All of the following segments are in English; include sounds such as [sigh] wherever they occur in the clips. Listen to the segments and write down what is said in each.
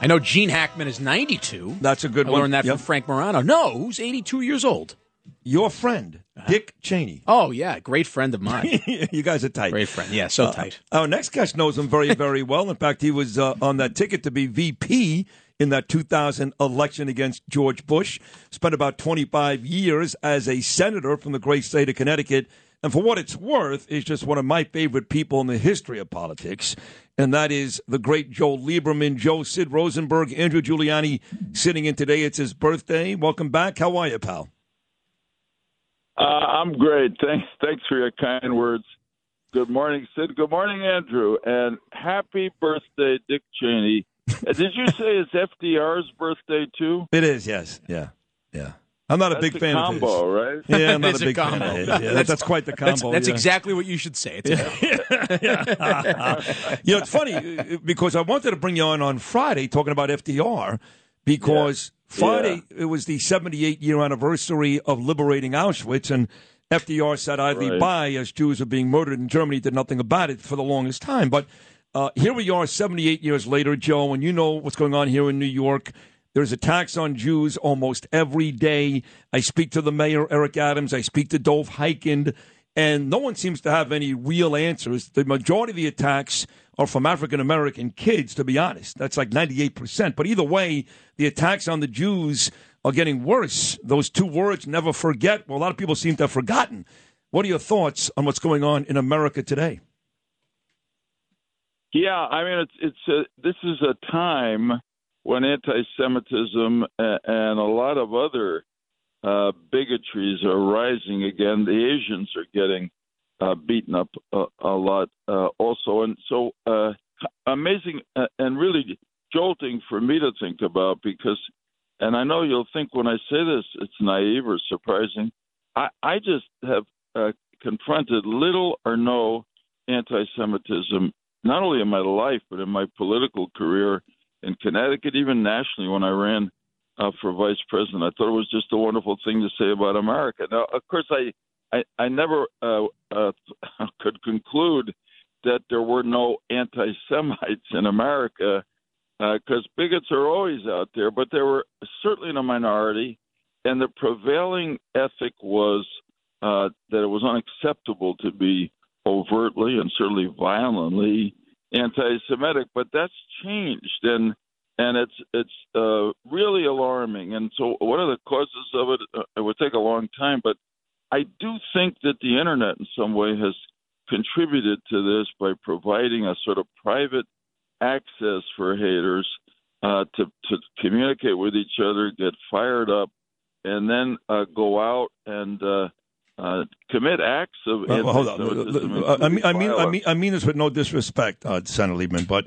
I know Gene Hackman is 92. That's a good I one. learned that Yep. from Frank Morano. No, who's 82 years old? Your friend, Dick Cheney. Oh, yeah, great friend of mine. [laughs] you guys are tight. Great friend. Yeah, so Uh, tight. Our next guest knows him very, very well. In fact, he was uh, on that ticket to be VP in that 2000 election against George Bush. Spent about 25 years as a senator from the great state of Connecticut. And for what it's worth, is just one of my favorite people in the history of politics. And that is the great Joe Lieberman, Joe Sid Rosenberg, Andrew Giuliani sitting in today. It's his birthday. Welcome back. How are you, pal? Uh, I'm great. Thanks. Thanks for your kind words. Good morning, Sid. Good morning, Andrew, and happy birthday, Dick Cheney. Uh, Did you say it's FDR's birthday too? It is, yes. Yeah. Yeah. I'm not a That's big fan of combo, of right? Yeah, I'm [laughs] not It's a a big fan combo. of his. Yeah, that's, that's quite the combo. that's yeah. exactly what you should say. It's a you [laughs] know, [laughs] it's funny uh, because I wanted to bring you on on Friday talking about FDR because Friday it was the 78 year anniversary of liberating Auschwitz, and FDR sat idly Right. by as Jews were being murdered in Germany, did nothing about it for the longest time. But uh, here we are, 78 years later, Joe, and you know what's going on here in New York. There's attacks on Jews almost every day. I speak to the mayor, Eric Adams. I speak to Dov Hikind, and no one seems to have any real answers. The majority of the attacks are from African American kids, to be honest. That's like 98%. But either way, the attacks on the Jews are getting worse. Those two words, never forget, well, a lot of people seem to have forgotten. What are your thoughts on what's going on in America today? Yeah, I mean, it's it's a, this is a time when anti-Semitism and a lot of other uh, bigotries are rising again. The Asians are getting uh, beaten up a, a lot uh, also, and so uh, amazing uh, and really jolting for me to think about because, and I know you'll think when I say this it's naive or surprising. I, I just have uh, confronted little or no anti-Semitism not only in my life but in my political career in Connecticut, even nationally when I ran uh, for vice president. I thought it was just a wonderful thing to say about America. Now, of course, I I, I never uh, uh, [laughs] could conclude that there were no anti-Semites in America because bigots are always out there, but they were certainly in a minority, and the prevailing ethic was uh, that it was unacceptable to be overtly and certainly violently anti-Semitic. But that's changed, and and it's it's uh, really alarming. And so, what are the causes of it? Uh, it would take a long time, but I do think that the internet in some way has contributed to this by providing a sort of private access for haters uh, to to communicate with each other, get fired up, and then uh, go out and uh, uh, commit acts of Uh, hold on. Uh, I mean, I mean, I mean, I mean this with no disrespect, uh, Senator Lieberman, but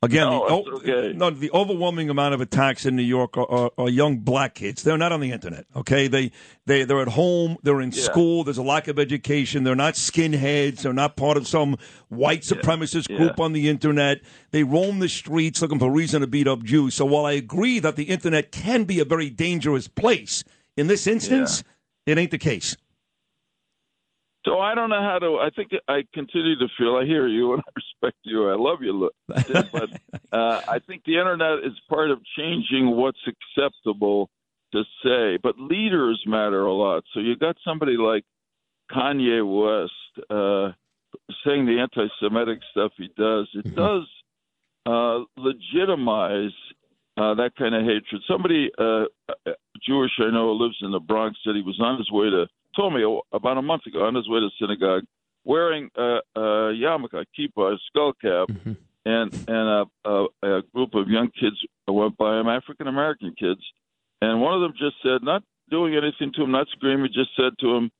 again, No, the, okay. no, the overwhelming amount of attacks in New York are, are, are young black kids. They're not on the internet. Okay, they they they're at home. They're in Yeah. school. There's a lack of education. They're not skinheads. They're not part of some white supremacist Yeah. group on the internet. They roam the streets looking for a reason to beat up Jews. So while I agree that the internet can be a very dangerous place, in this instance, it ain't the case. So I don't know how to. I think I continue to feel. I hear you and I [laughs] respect you. I love you, [laughs] but uh, I think the internet is part of changing what's acceptable to say. But leaders matter a lot. So you got somebody like Kanye West uh, saying the anti-Semitic stuff he does. It does uh, legitimize uh, that kind of hatred. Somebody uh, Jewish I know who lives in the Bronx said he was on his way to told me about a month ago on his way to synagogue wearing a, a yarmulke, a kippah, a skull cap, and and a, a, a group of young kids uh, went by him, African American kids, and one of them just said, not doing anything to him, not screaming, just said to him,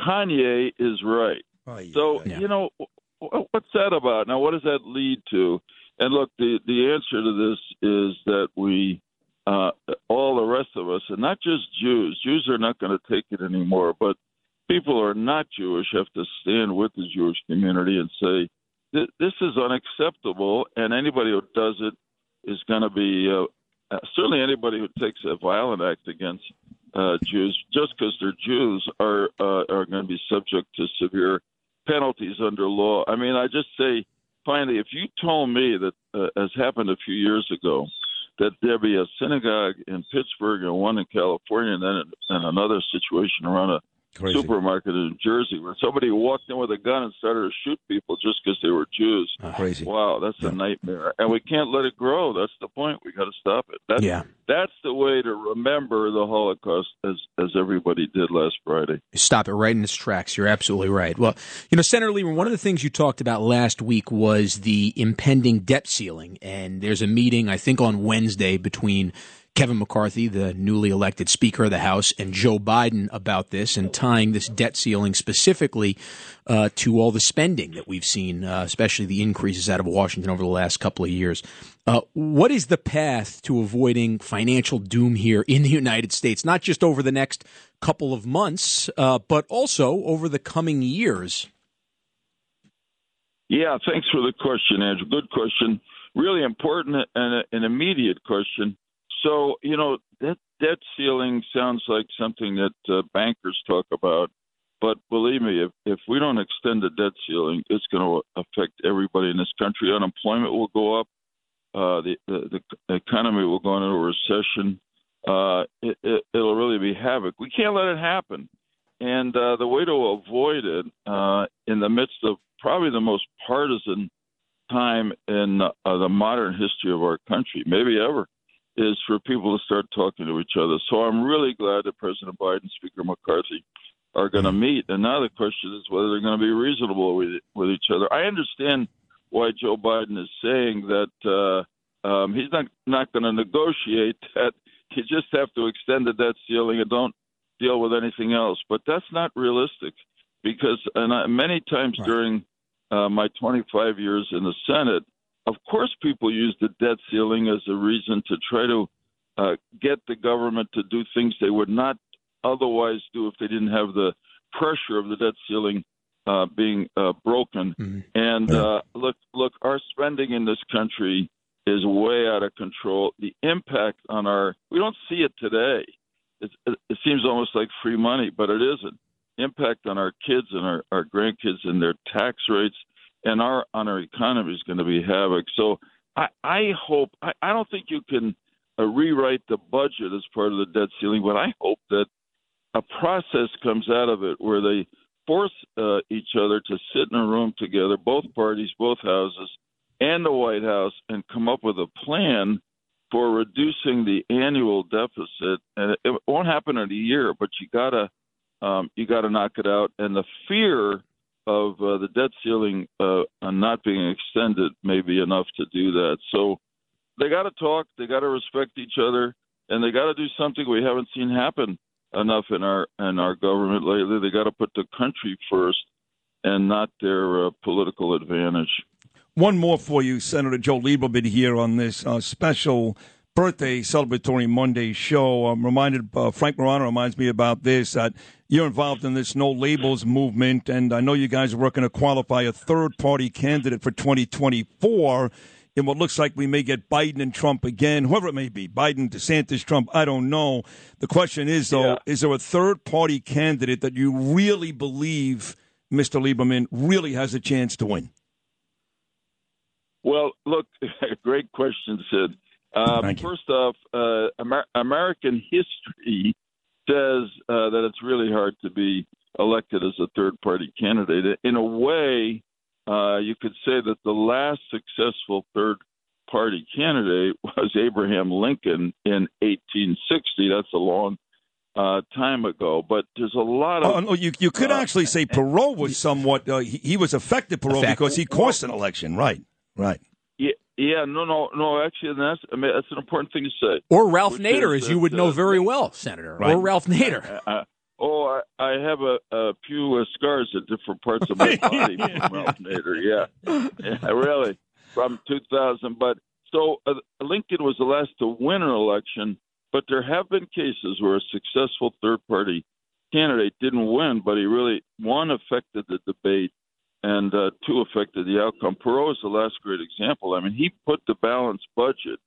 Kanye is right. So Yeah. you know what's that about? Now, what does that lead to? And look, the the answer to this is that we, uh, all the rest of us, and not just Jews. Jews are not going to take it anymore, but people who are not Jewish have to stand with the Jewish community and say this is unacceptable, and anybody who does it is going to be uh, uh, certainly anybody who takes a violent act against uh, Jews just because they're Jews are uh, are going to be subject to severe penalties under law. I mean, I just say finally, if you told me that, uh, as happened a few years ago, that there be a synagogue in Pittsburgh and one in California, and then and another situation around a Crazy. supermarket in Jersey where somebody walked in with a gun and started to shoot people just because they were Jews. Ah, crazy. Wow, that's a nightmare, and we can't let it grow. That's the point. We got to stop it. That's, Yeah. that's the way to remember the Holocaust, as as everybody did last Friday. Stop it right in its tracks. You're absolutely right. Well, you know, Senator Lieberman, one of the things you talked about last week was the impending debt ceiling. And there's a meeting, I think, on Wednesday between Kevin McCarthy, the newly elected Speaker of the House, and Joe Biden about this and tying this debt ceiling specifically uh, to all the spending that we've seen, uh, especially the increases out of Washington over the last couple of years. Uh, what is the path to avoiding financial doom here in the United States, not just over the next couple of months, uh, but also over the coming years? Yeah, thanks for the question, Andrew. Good question. Really important and an immediate question. So, you know, that debt ceiling sounds like something that uh, bankers talk about. But believe me, if, if we don't extend the debt ceiling, it's going to affect everybody in this country. Unemployment will go up. Uh, the, the, the economy will go into a recession. Uh, it, it, it'll really be havoc. We can't let it happen. And uh, the way to avoid it uh, in the midst of probably the most partisan time in uh, the modern history of our country, maybe ever, is for people to start talking to each other. So I'm really glad that President Biden, and Speaker McCarthy are going to meet. And now the question is whether they're going to be reasonable with with each other. I understand why Joe Biden is saying that uh, um, he's not not going to negotiate [laughs] that. You just have to extend the debt ceiling and don't deal with anything else. But that's not realistic because and I, many times Right. during uh, my 25 years in the Senate, of course, people use the debt ceiling as a reason to try to uh, get the government to do things they would not otherwise do if they didn't have the pressure of the debt ceiling uh, being uh, broken. Mhm. And uh, look, look, our spending in this country is way out of control. The impact on our we don't see it today. It, it, it seems almost like free money, but it isn't. Impact on our kids and our, our grandkids and their tax rates and our on our economy is going to be havoc. So I, I hope I, I don't think you can uh, rewrite the budget as part of the debt ceiling, but I hope that a process comes out of it where they force uh, each other to sit in a room together, both parties, both houses, and the White House, and come up with a plan for reducing the annual deficit. And it, it won't happen in a year, but you gotta um, you gotta knock it out. And the fear of uh, the debt ceiling uh, not being extended may be enough to do that. So they got to talk. They got to respect each other, and they got to do something we haven't seen happen enough in our in our government lately. They got to put the country first and not their uh, political advantage. One more for you, Senator Joe Lieberman here on this uh, special birthday celebratory Monday show. I'm reminded, uh, Frank Morano reminds me about this, that you're involved in this no labels movement, and I know you guys are working to qualify a third party candidate for 2024 in what looks like we may get Biden and Trump again, whoever it may be, Biden, DeSantis, Trump, I don't know. The question is, though, Yeah. is there a third party candidate that you really believe, Mr. Lieberman, really has a chance to win? Well, look, [laughs] great question, Sid. Um, first off, uh, Amer- American history says uh, that it's really hard to be elected as a third party candidate. In a way, uh, you could say that the last successful third party candidate [laughs] was Abraham Lincoln in 1860. That's a long uh, time ago. But there's a lot of Oh, no, you, you could Uh, actually say Perot was somewhat, uh, he, he was effective, Perot, Effective. because he cost an election. Right, right. Yeah, yeah, no, no, no. Actually, that's I mean, that's an important thing to say. Or Ralph Which Nader, is as you that, would know uh, very well, Senator. Right. Or Ralph Nader. Uh, Oh, I, I have a, a few uh, scars at different parts of my [laughs] body from Ralph Nader. Yeah, yeah, really, from 2000. But so uh, Lincoln was the last to win an election, but there have been cases where a successful third-party candidate didn't win, but he really one affected the debate and uh, two affected the outcome. Perot is the last great example. I mean, he put the balanced budget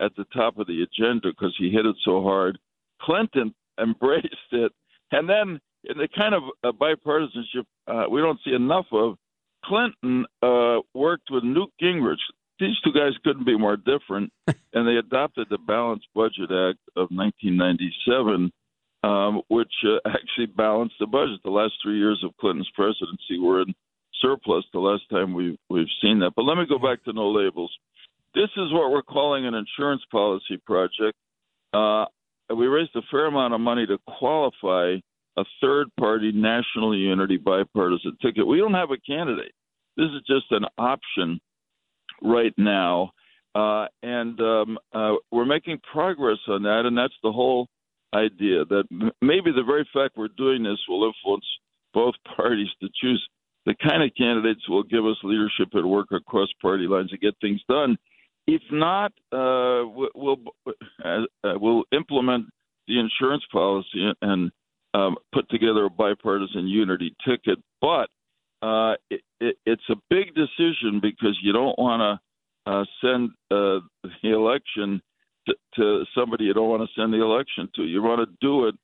at the top of the agenda because he hit it so hard. Clinton embraced it, and then in the kind of uh, bipartisanship uh, we don't see enough of, Clinton uh, worked with Newt Gingrich. These two guys couldn't be more different, [laughs] and they adopted the Balanced Budget Act of 1997, um, which uh, actually balanced the budget. The last three years of Clinton's presidency were in surplus. The last time we we've seen that. But let me go back to no labels. This is what we're calling an insurance policy project. Uh, we raised a fair amount of money to qualify a third party national unity bipartisan ticket. We don't have a candidate. This is just an option right now. Uh, and um, uh, we're making progress on that, and that's the whole idea that m- maybe the very fact we're doing this will influence both [laughs] parties to choose the kind of candidates will give us leadership and work across party lines to get things done. If not, uh, we'll uh, we'll implement the insurance policy and um, put together a bipartisan unity ticket. But uh, it, it, it's a big decision because you don't want to uh, send uh, the election to, to somebody you don't want to send the election to. You want to do it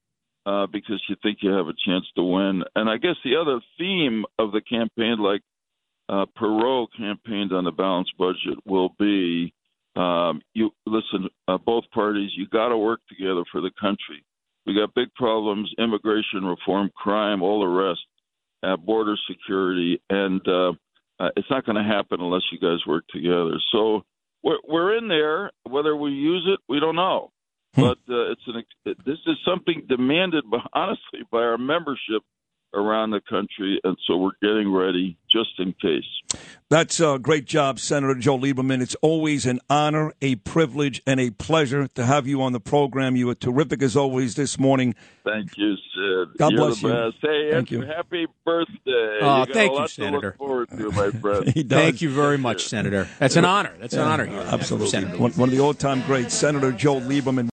uh, because you think you have a chance to win. And I guess the other theme of the campaign, like uh, Perot campaigned on the balanced budget, will be um, you listen, uh, both parties, you got to work together for the country. We got big problems: immigration reform, crime, all the rest, uh, border security, and uh, uh, it's not going to happen unless you guys work together. So we're we're in there. Whether we use it, we don't know. But uh, it's an this is something demanded, by, [laughs] honestly, by our membership around the country, and so we're getting ready just in case. That's a great job, Senator Joe Lieberman. It's always an honor, a privilege, and a pleasure to have you on the program. You were terrific as always this morning. Thank you, Sid. God You're bless the you. Best. Hey, Thank you. happy birthday! Oh, you got thank a you, Senator. To look forward to, my [laughs] friend. He does. Thank you very much, Senator. That's an honor. That's an honor here. Absolutely. One, one of the old time greats, Senator Joe Lieberman.